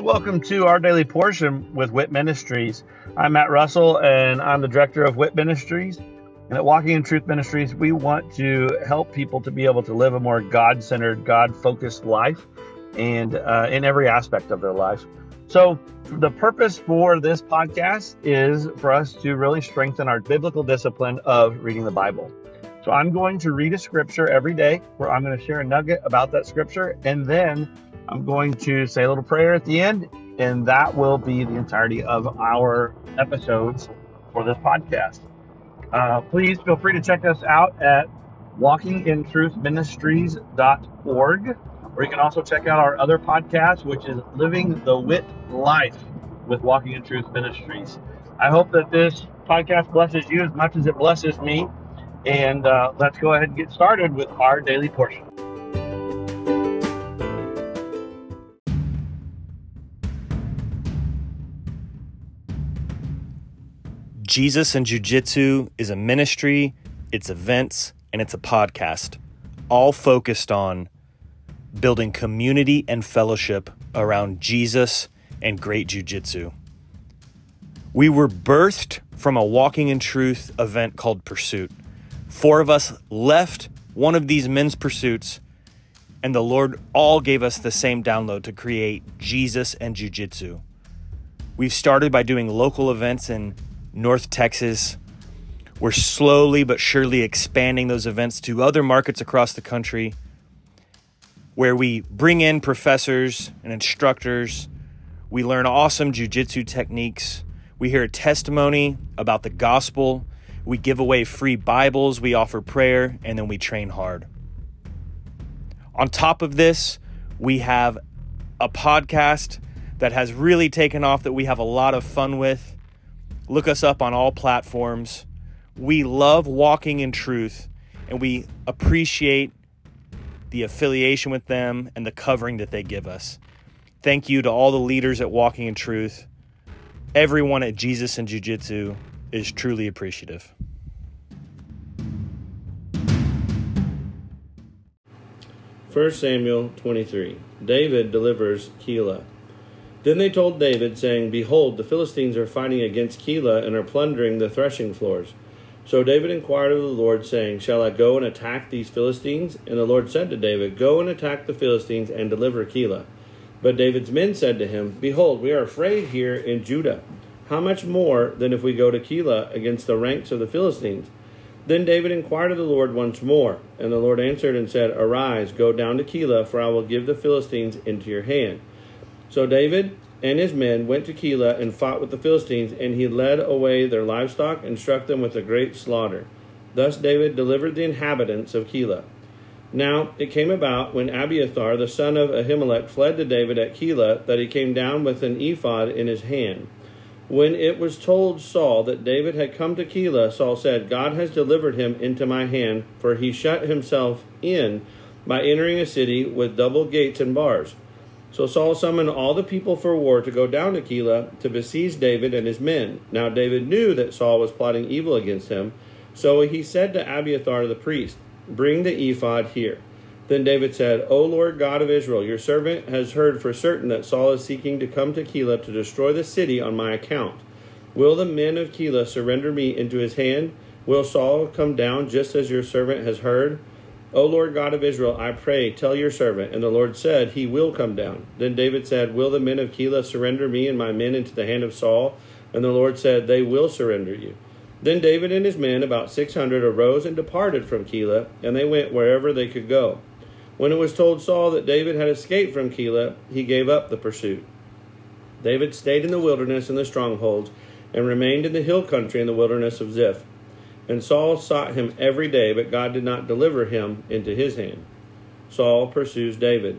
Welcome to our daily portion with WIT Ministries. I'm Matt Russell and I'm the director of WIT Ministries. And at Walking in Truth Ministries, we want to help people to be able to live a more God centered, God focused life and uh, in every aspect of their life. So, the purpose for this podcast is for us to really strengthen our biblical discipline of reading the Bible. So, I'm going to read a scripture every day where I'm going to share a nugget about that scripture, and then I'm going to say a little prayer at the end, and that will be the entirety of our episodes for this podcast. Uh, please feel free to check us out at walkingintruthministries.org, or you can also check out our other podcast, which is Living the WIT Life with Walking in Truth Ministries. I hope that this podcast blesses you as much as it blesses me. And uh, let's go ahead and get started with our daily portion. Jesus and Jiu Jitsu is a ministry, it's events, and it's a podcast, all focused on building community and fellowship around Jesus and great Jiu Jitsu. We were birthed from a Walking in Truth event called Pursuit. Four of us left one of these men's pursuits, and the Lord all gave us the same download to create Jesus and Jiu Jitsu. We've started by doing local events in North Texas. We're slowly but surely expanding those events to other markets across the country where we bring in professors and instructors. We learn awesome jujitsu techniques. We hear a testimony about the gospel. We give away free Bibles. We offer prayer, and then we train hard. On top of this, we have a podcast that has really taken off that we have a lot of fun with. Look us up on all platforms. We love walking in truth and we appreciate the affiliation with them and the covering that they give us. Thank you to all the leaders at Walking in Truth. Everyone at Jesus and Jiu Jitsu is truly appreciative. First Samuel 23. David delivers Keilah. Then they told David, saying, Behold, the Philistines are fighting against Keilah and are plundering the threshing floors. So David inquired of the Lord, saying, Shall I go and attack these Philistines? And the Lord said to David, Go and attack the Philistines and deliver Keilah. But David's men said to him, Behold, we are afraid here in Judah. How much more than if we go to Keilah against the ranks of the Philistines? Then David inquired of the Lord once more, and the Lord answered and said, Arise, go down to Keilah, for I will give the Philistines into your hand. So David and his men went to Keilah and fought with the Philistines, and he led away their livestock and struck them with a great slaughter. Thus David delivered the inhabitants of Keilah. Now it came about when Abiathar the son of Ahimelech fled to David at Keilah that he came down with an ephod in his hand. When it was told Saul that David had come to Keilah, Saul said, God has delivered him into my hand, for he shut himself in by entering a city with double gates and bars. So Saul summoned all the people for war to go down to Keilah to besiege David and his men. Now David knew that Saul was plotting evil against him, so he said to Abiathar the priest, Bring the ephod here. Then David said, O Lord God of Israel, your servant has heard for certain that Saul is seeking to come to Keilah to destroy the city on my account. Will the men of Keilah surrender me into his hand? Will Saul come down just as your servant has heard? O Lord God of Israel, I pray, tell your servant. And the Lord said, He will come down. Then David said, Will the men of Keilah surrender me and my men into the hand of Saul? And the Lord said, They will surrender you. Then David and his men, about six hundred, arose and departed from Keilah, and they went wherever they could go. When it was told Saul that David had escaped from Keilah, he gave up the pursuit. David stayed in the wilderness in the strongholds, and remained in the hill country in the wilderness of Ziph. And Saul sought him every day, but God did not deliver him into his hand. Saul pursues David.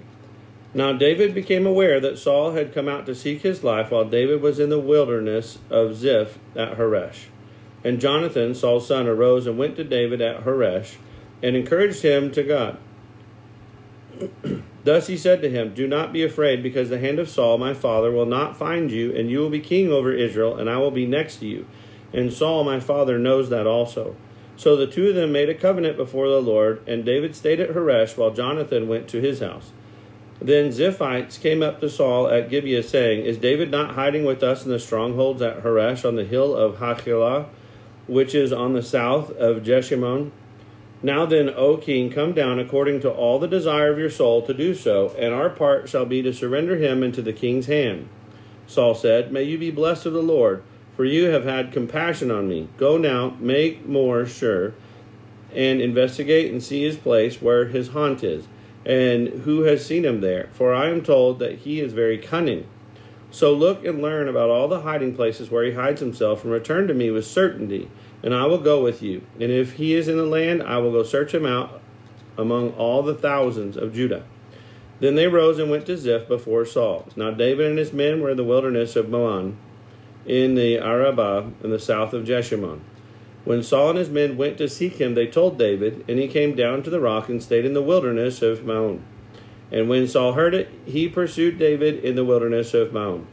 Now David became aware that Saul had come out to seek his life while David was in the wilderness of Ziph at Horesh. And Jonathan, Saul's son, arose and went to David at Horesh and encouraged him to God. Thus he said to him, Do not be afraid, because the hand of Saul my father will not find you, and you will be king over Israel, and I will be next to you and Saul my father knows that also. So the two of them made a covenant before the Lord, and David stayed at Horesh while Jonathan went to his house. Then Ziphites came up to Saul at Gibeah, saying, Is David not hiding with us in the strongholds at Horesh on the hill of Hachilah, which is on the south of Jeshimon? Now then, O king, come down according to all the desire of your soul to do so, and our part shall be to surrender him into the king's hand. Saul said, May you be blessed of the Lord, for you have had compassion on me. Go now, make more sure, and investigate and see his place where his haunt is and who has seen him there? For I am told that he is very cunning. So look and learn about all the hiding places where he hides himself, and return to me with certainty, and I will go with you. And if he is in the land, I will go search him out among all the thousands of Judah. Then they rose and went to Ziph before Saul. Now David and his men were in the wilderness of Maon, in the Arabah, in the south of Jeshimon. When Saul and his men went to seek him, they told David, and he came down to the rock and stayed in the wilderness of Maon. And when Saul heard it, he pursued David in the wilderness of Maon.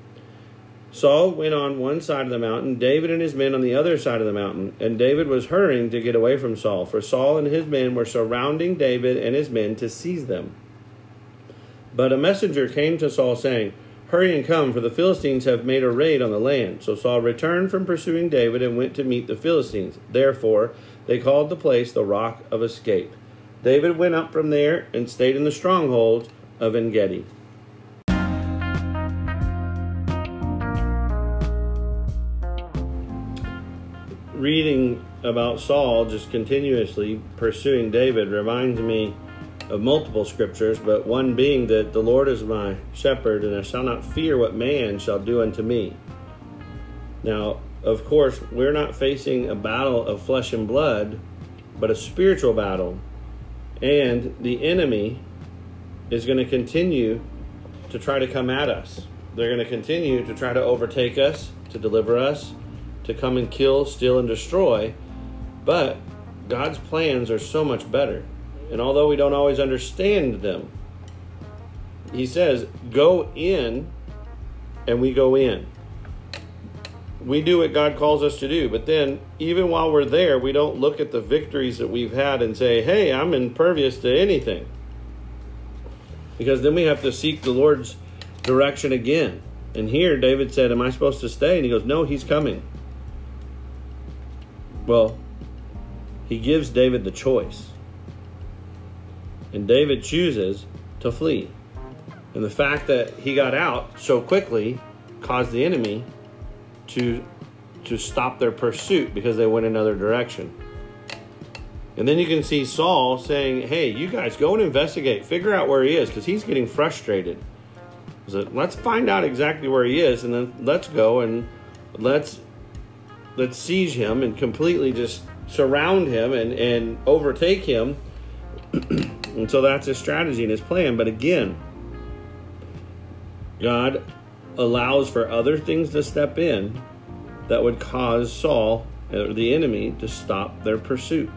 Saul went on one side of the mountain, David and his men on the other side of the mountain, and David was hurrying to get away from Saul, for Saul and his men were surrounding David and his men to seize them. But a messenger came to Saul, saying, Hurry and come, for the Philistines have made a raid on the land. So Saul returned from pursuing David and went to meet the Philistines. Therefore, they called the place the Rock of Escape. David went up from there and stayed in the stronghold of En Gedi. Reading about Saul just continuously pursuing David reminds me of multiple scriptures, but one being that the Lord is my shepherd, and I shall not fear what man shall do unto me. Now, of course, we're not facing a battle of flesh and blood, but a spiritual battle. And the enemy is going to continue to try to come at us. They're going to continue to try to overtake us, to deliver us, to come and kill, steal, and destroy. But God's plans are so much better. And although we don't always understand them, he says, go in, and we go in. We do what God calls us to do, but then even while we're there, we don't look at the victories that we've had and say, hey, I'm impervious to anything. Because then we have to seek the Lord's direction again. And here David said, Am I supposed to stay? And he goes, No, he's coming. Well, he gives David the choice. And David chooses to flee. And the fact that he got out so quickly caused the enemy to to stop their pursuit because they went another direction. And then you can see Saul saying, "Hey, you guys go and investigate, figure out where he is because he's getting frustrated." So let's find out exactly where he is and then let's go and let's let's seize him and completely just surround him and and overtake him and so that's his strategy and his plan. But again, God allows for other things to step in that would cause Saul or the enemy to stop their pursuit.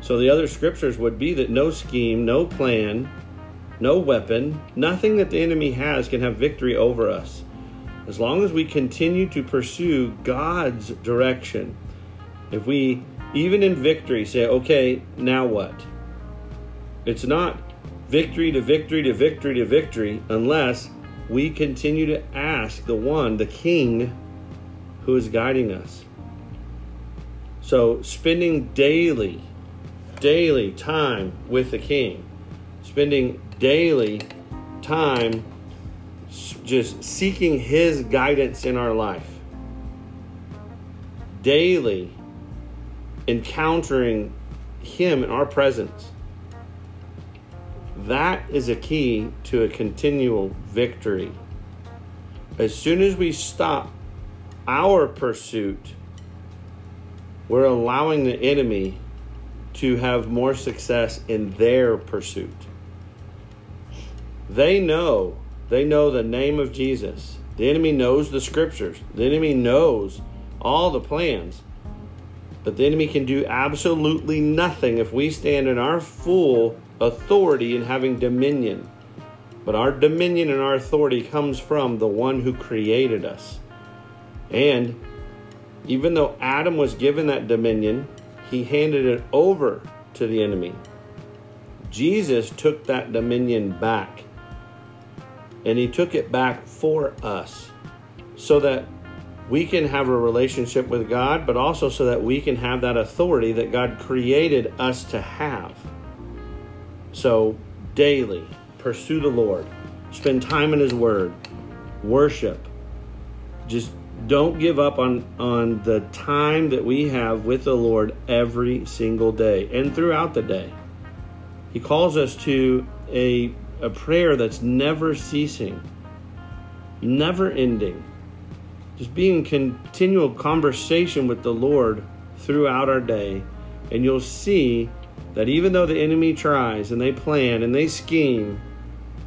So the other scriptures would be that no scheme, no plan, no weapon, nothing that the enemy has can have victory over us. As long as we continue to pursue God's direction, if we, even in victory, say, okay, now what? It's not victory to victory to victory to victory unless we continue to ask the one, the King, who is guiding us. So, spending daily, daily time with the King, spending daily time just seeking His guidance in our life, daily encountering Him in our presence that is a key to a continual victory. As soon as we stop our pursuit, we're allowing the enemy to have more success in their pursuit. They know, they know the name of Jesus. The enemy knows the scriptures. The enemy knows all the plans. But the enemy can do absolutely nothing if we stand in our full authority and having dominion. But our dominion and our authority comes from the one who created us. And even though Adam was given that dominion, he handed it over to the enemy. Jesus took that dominion back. And he took it back for us so that we can have a relationship with God, but also so that we can have that authority that God created us to have. So, daily, pursue the Lord, spend time in His Word, worship. Just don't give up on, on the time that we have with the Lord every single day and throughout the day. He calls us to a, a prayer that's never ceasing, never ending. Just being in continual conversation with the Lord throughout our day. And you'll see that even though the enemy tries and they plan and they scheme,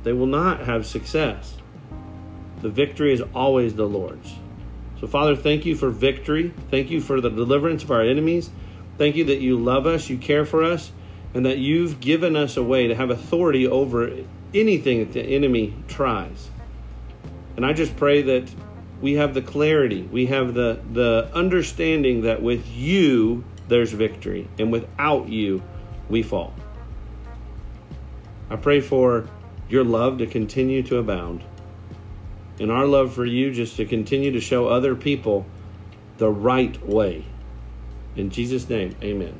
they will not have success. The victory is always the Lord's. So, Father, thank you for victory. Thank you for the deliverance of our enemies. Thank you that you love us, you care for us, and that you've given us a way to have authority over anything that the enemy tries. And I just pray that we have the clarity, we have the, the understanding that with you there's victory, and without you we fall. I pray for your love to continue to abound, and our love for you just to continue to show other people the right way. In Jesus' name, amen.